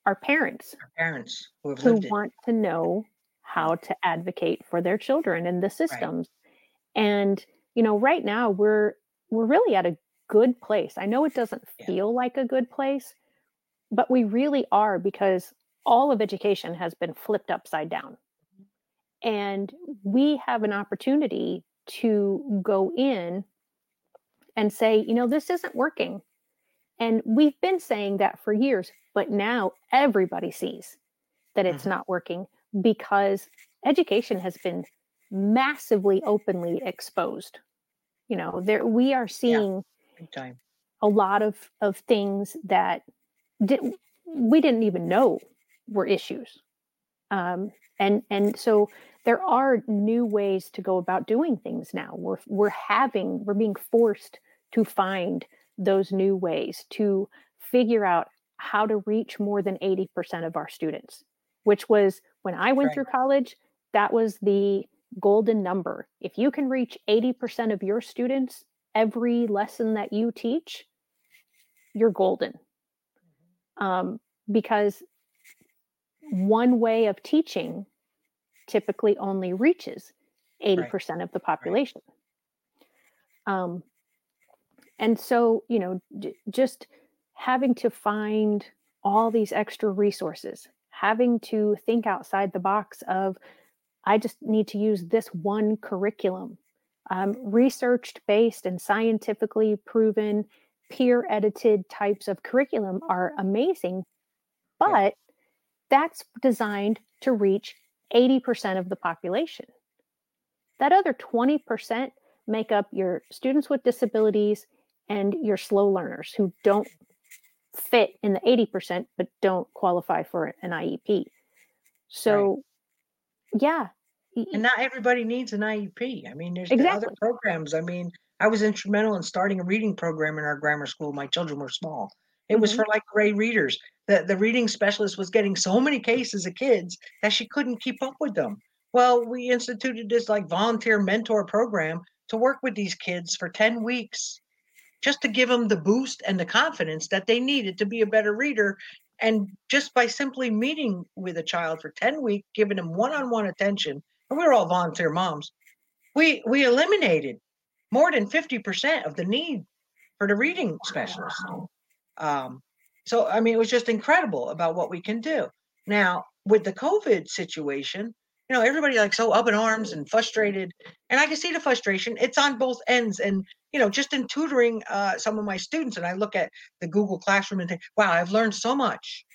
are parents. Our parents who, who want to know how to advocate for their children in the systems and, you know, right now we're we're really at a good place. I know it doesn't feel like a good place, but we really are because all of education has been flipped upside down. And we have an opportunity to go in and say, you know, this isn't working. And we've been saying that for years, but now everybody sees that it's mm-hmm. not working because education has been massively openly exposed you know there we are seeing yeah, a lot of of things that did, we didn't even know were issues um, and and so there are new ways to go about doing things now we're we're having we're being forced to find those new ways to figure out how to reach more than 80% of our students which was when i went right. through college that was the golden number. If you can reach 80% of your students every lesson that you teach, you're golden. Um, because one way of teaching typically only reaches 80% right. of the population. Right. Um, and so, you know, d- just having to find all these extra resources, having to think outside the box of I just need to use this one curriculum. Um, research based and scientifically proven, peer edited types of curriculum are amazing, but yeah. that's designed to reach 80% of the population. That other 20% make up your students with disabilities and your slow learners who don't fit in the 80% but don't qualify for an IEP. So, right. yeah. And not everybody needs an IEP. I mean, there's exactly. other programs. I mean, I was instrumental in starting a reading program in our grammar school. My children were small. It mm-hmm. was for like grade readers. The, the reading specialist was getting so many cases of kids that she couldn't keep up with them. Well, we instituted this like volunteer mentor program to work with these kids for 10 weeks just to give them the boost and the confidence that they needed to be a better reader. And just by simply meeting with a child for 10 weeks, giving them one on one attention, and we were all volunteer moms, we, we eliminated more than 50% of the need for the reading specialist. Um, so, I mean, it was just incredible about what we can do. Now, with the COVID situation, you know, everybody like so up in arms and frustrated. And I can see the frustration. It's on both ends. And, you know, just in tutoring uh, some of my students, and I look at the Google Classroom and think, wow, I've learned so much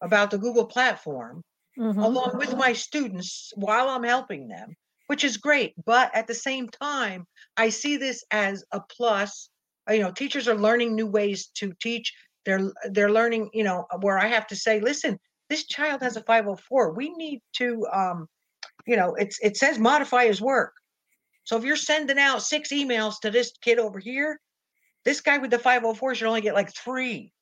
about the Google platform mm-hmm. along with my students while I'm helping them, which is great. But at the same time, I see this as a plus. Uh, you know, teachers are learning new ways to teach. They're they're learning, you know, where I have to say, listen, this child has a 504. We need to um, you know, it's it says modify his work. So if you're sending out six emails to this kid over here, this guy with the 504 should only get like three.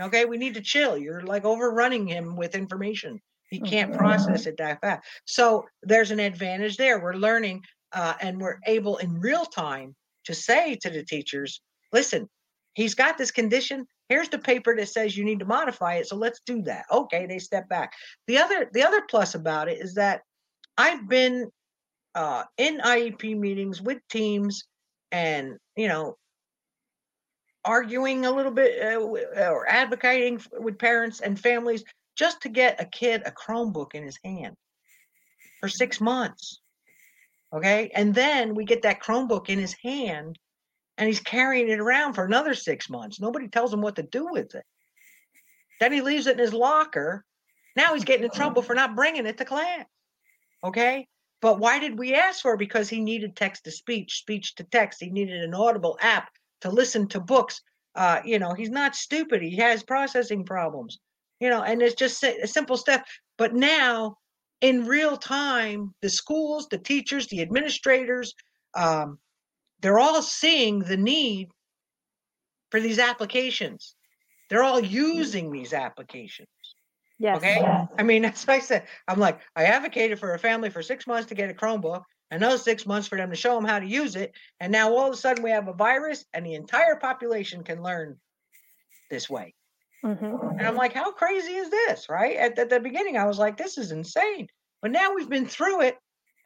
Okay, we need to chill. You're like overrunning him with information. He can't mm-hmm. process it that fast. So there's an advantage there. We're learning uh, and we're able in real time to say to the teachers, listen, he's got this condition. Here's the paper that says you need to modify it. So let's do that. Okay, they step back. The other the other plus about it is that I've been uh, in IEP meetings with teams and, you know, arguing a little bit uh, or advocating with parents and families just to get a kid a Chromebook in his hand for six months. Okay. And then we get that Chromebook in his hand and he's carrying it around for another six months. Nobody tells him what to do with it. Then he leaves it in his locker. Now he's getting in trouble for not bringing it to class. Okay. But why did we ask for? It? Because he needed text to speech, speech to text. He needed an audible app to listen to books. Uh, you know, he's not stupid. He has processing problems. You know, and it's just a simple stuff. But now, in real time, the schools, the teachers, the administrators, um, they're all seeing the need for these applications. They're all using these applications. Yes. Okay. Yes. I mean, that's what I said. I'm like, I advocated for a family for six months to get a Chromebook, another six months for them to show them how to use it. And now all of a sudden we have a virus and the entire population can learn this way. Mm-hmm. And I'm like, how crazy is this? Right. At, at the beginning, I was like, this is insane. But now we've been through it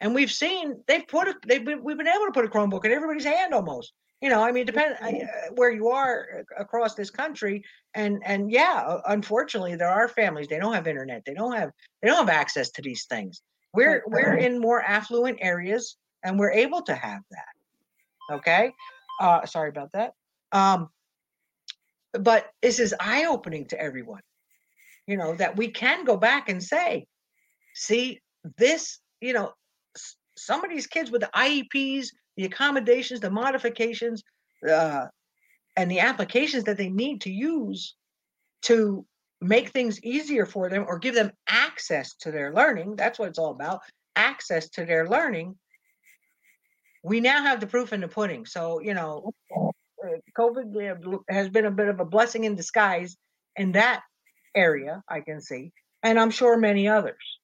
and we've seen they've put it, they've been, we've been able to put a Chromebook in everybody's hand almost you know i mean depend uh, where you are across this country and and yeah unfortunately there are families they don't have internet they don't have they don't have access to these things. We're we're in more affluent areas and we're able to have that okay? Uh sorry about that. Um but this is eye opening to everyone you know that we can go back and say see this you know some of these kids with the IEPs the accommodations, the modifications, uh, and the applications that they need to use to make things easier for them or give them access to their learning. That's what it's all about access to their learning. We now have the proof in the pudding. So, you know, uh, COVID has been a bit of a blessing in disguise in that area, I can see, and I'm sure many others.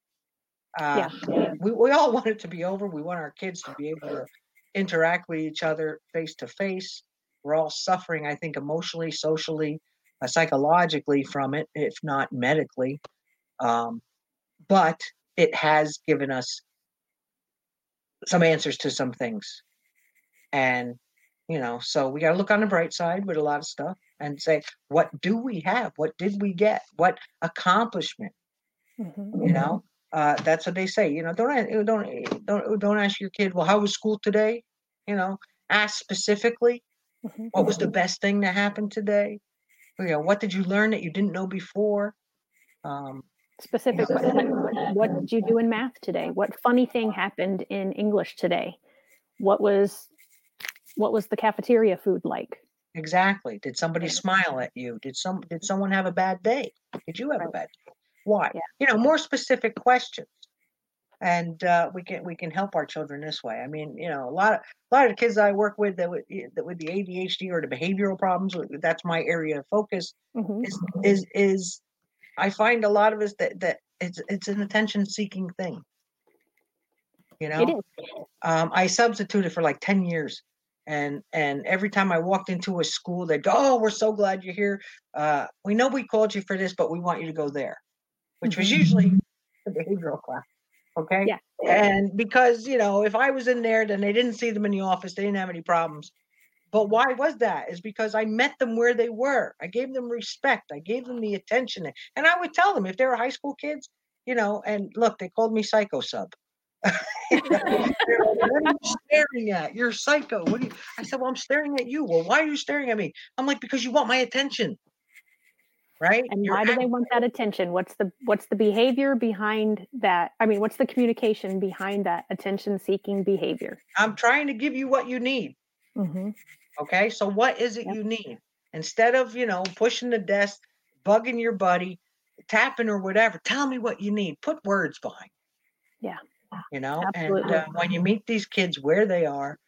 Uh, yeah. we, we all want it to be over. We want our kids to be able to interact with each other face to face. We're all suffering, I think, emotionally, socially, uh, psychologically from it, if not medically. Um, but it has given us some answers to some things. And, you know, so we got to look on the bright side with a lot of stuff and say, what do we have? What did we get? What accomplishment? Mm-hmm. You know, uh, that's what they say. You know, don't don't don't don't ask your kid, well, how was school today? You know, ask specifically, mm-hmm. what was the best thing that happened today? You know, what did you learn that you didn't know before? Um, specific what, what did you do in math today what funny thing happened in english today what was what was the cafeteria food like Exactly. Did somebody smile at you? Did some did someone have a bad day? Did you have a bad day? Why? Yeah. You know, more specific questions. And uh, we can we can help our children this way. I mean, you know, a lot of a lot of the kids I work with that with that with the ADHD or the behavioral problems, that's my area of focus. Mhm. Is is is I find a lot of us that that it's it's an attention seeking thing. You know, um, I substituted for like 10 years. And and every time I walked into a school, they'd go, Oh, we're so glad you're here. Uh, we know we called you for this, but we want you to go there, which was Mhm. usually the behavioral class. Okay. Yeah. And because, you know, if I was in there, then they didn't see them in the office, they didn't have any problems. But why was that? Is because I met them where they were. I gave them respect. I gave them the attention. And I would tell them if they were high school kids, you know, and look, they called me psycho sub. What are you staring at? You're psycho. What do you? I said, well, I'm staring at you. Well, why are you staring at me? I'm like, because you want my attention, right? and You're why do they want that attention what's the what's the behavior behind that i mean what's the communication behind that attention seeking behavior I'm trying to give you what you need. mm-hmm. Okay, so what is it Yep. you need? Instead of you know pushing the desk, bugging your buddy, tapping or whatever, tell me what you need. Put words behind. Yeah. You know, Absolutely. and uh, when you meet these kids where they are,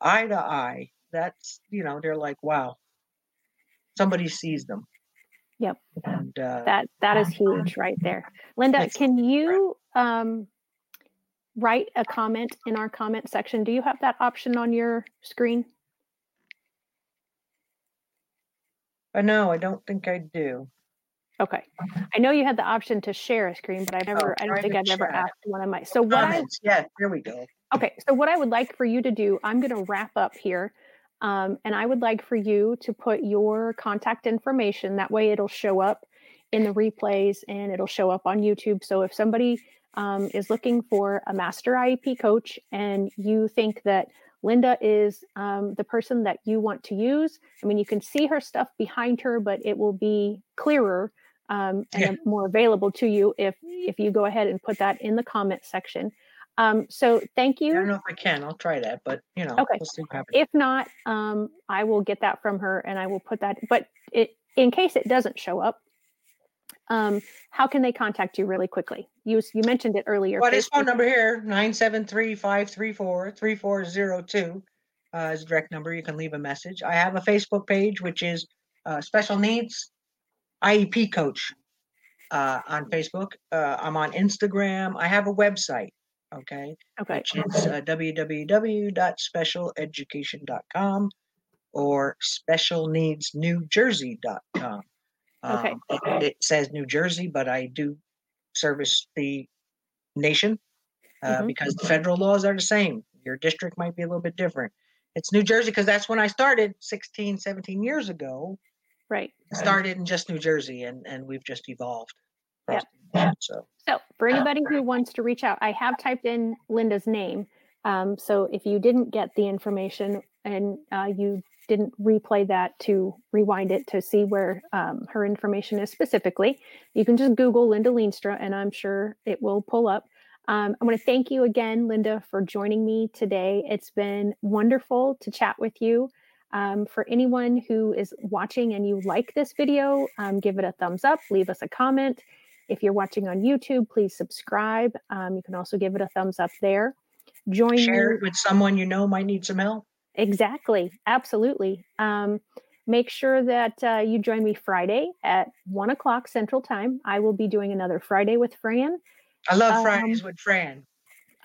eye to eye, that's you know they're like, wow, somebody sees them. Yep. And uh, that that is huge right there linda can you um write a comment in our comment section do you have that option on your screen uh, no, I don't think I do. okay i know you had the option to share a screen but i've never i don't think i've private ever asked one of my so what i Yeah, here we go. Okay, so what I would like for you to do, I'm going to wrap up here. Um, and I would like for you to put your contact information. That way it'll show up in the replays and it'll show up on YouTube. So if somebody um, is looking for a master IEP coach and you think that Linda is um, the person that you want to use, I mean, you can see her stuff behind her, but it will be clearer um, and Yeah. more available to you if if you go ahead and put that in the comment section. Um, so thank you. I don't know if I can. I'll try that, but you know, Okay. we'll see what happens. If not, um, I will get that from her and I will put that. But it, in case it doesn't show up, um, how can they contact you really quickly? You you mentioned it earlier. Well, this phone number here, 973-534-3402, uh, is a direct number. You can leave a message. I have a Facebook page, which is uh, Special Needs IEP Coach uh, on Facebook. Uh, I'm on Instagram. I have a website, okay, Okay. which is uh, www.specialeducation.com or specialneedsnewjersey.com. Okay. Um, it, it says New Jersey, but I do service the nation uh, Mhm. because the federal laws are the same. Your district might be a little bit different. It's New Jersey because that's when I started 16, 17 years ago. Right. Started in just New Jersey and, and we've just evolved. Across the So So for anybody who wants to reach out, I have typed in Linda's name. Um, so if you didn't get the information and uh, you didn't replay that to rewind it to see where um, her information is specifically, you can just Google Linda Leenstra and I'm sure it will pull up. Um, I want to thank you again, Linda, for joining me today. It's been wonderful to chat with you. Um, for anyone who is watching and you like this video, um, give it a thumbs up, leave us a comment. If you're watching on YouTube, please subscribe. Um, you can also give it a thumbs up there. Join share me. it with someone you know might need some help. Exactly. Absolutely. Um, make sure that uh, you join me Friday at one o'clock Central Time. I will be doing another Friday with Fran. I love Um, Fridays with Fran.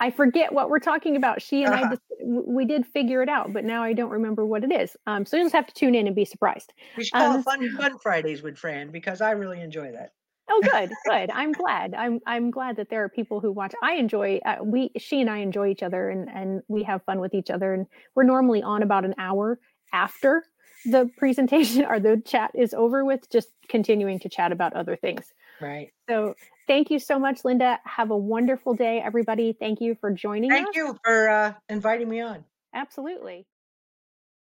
I forget what we're talking about. She and I Uh-huh. just, we did figure it out, but now I don't remember what it is. Um, so you just have to tune in and be surprised. We should call um, it Fun Fun Fridays with Fran because I really enjoy that. Oh, good, good. I'm glad. I'm I'm glad that there are people who watch. I enjoy. Uh, we she and I enjoy each other, and and we have fun with each other. And we're normally on about an hour after the presentation or the chat is over with, just continuing to chat about other things. Right. So thank you so much, Linda. Have a wonderful day, everybody. Thank you for joining us. Thank you for uh, inviting me on. Absolutely.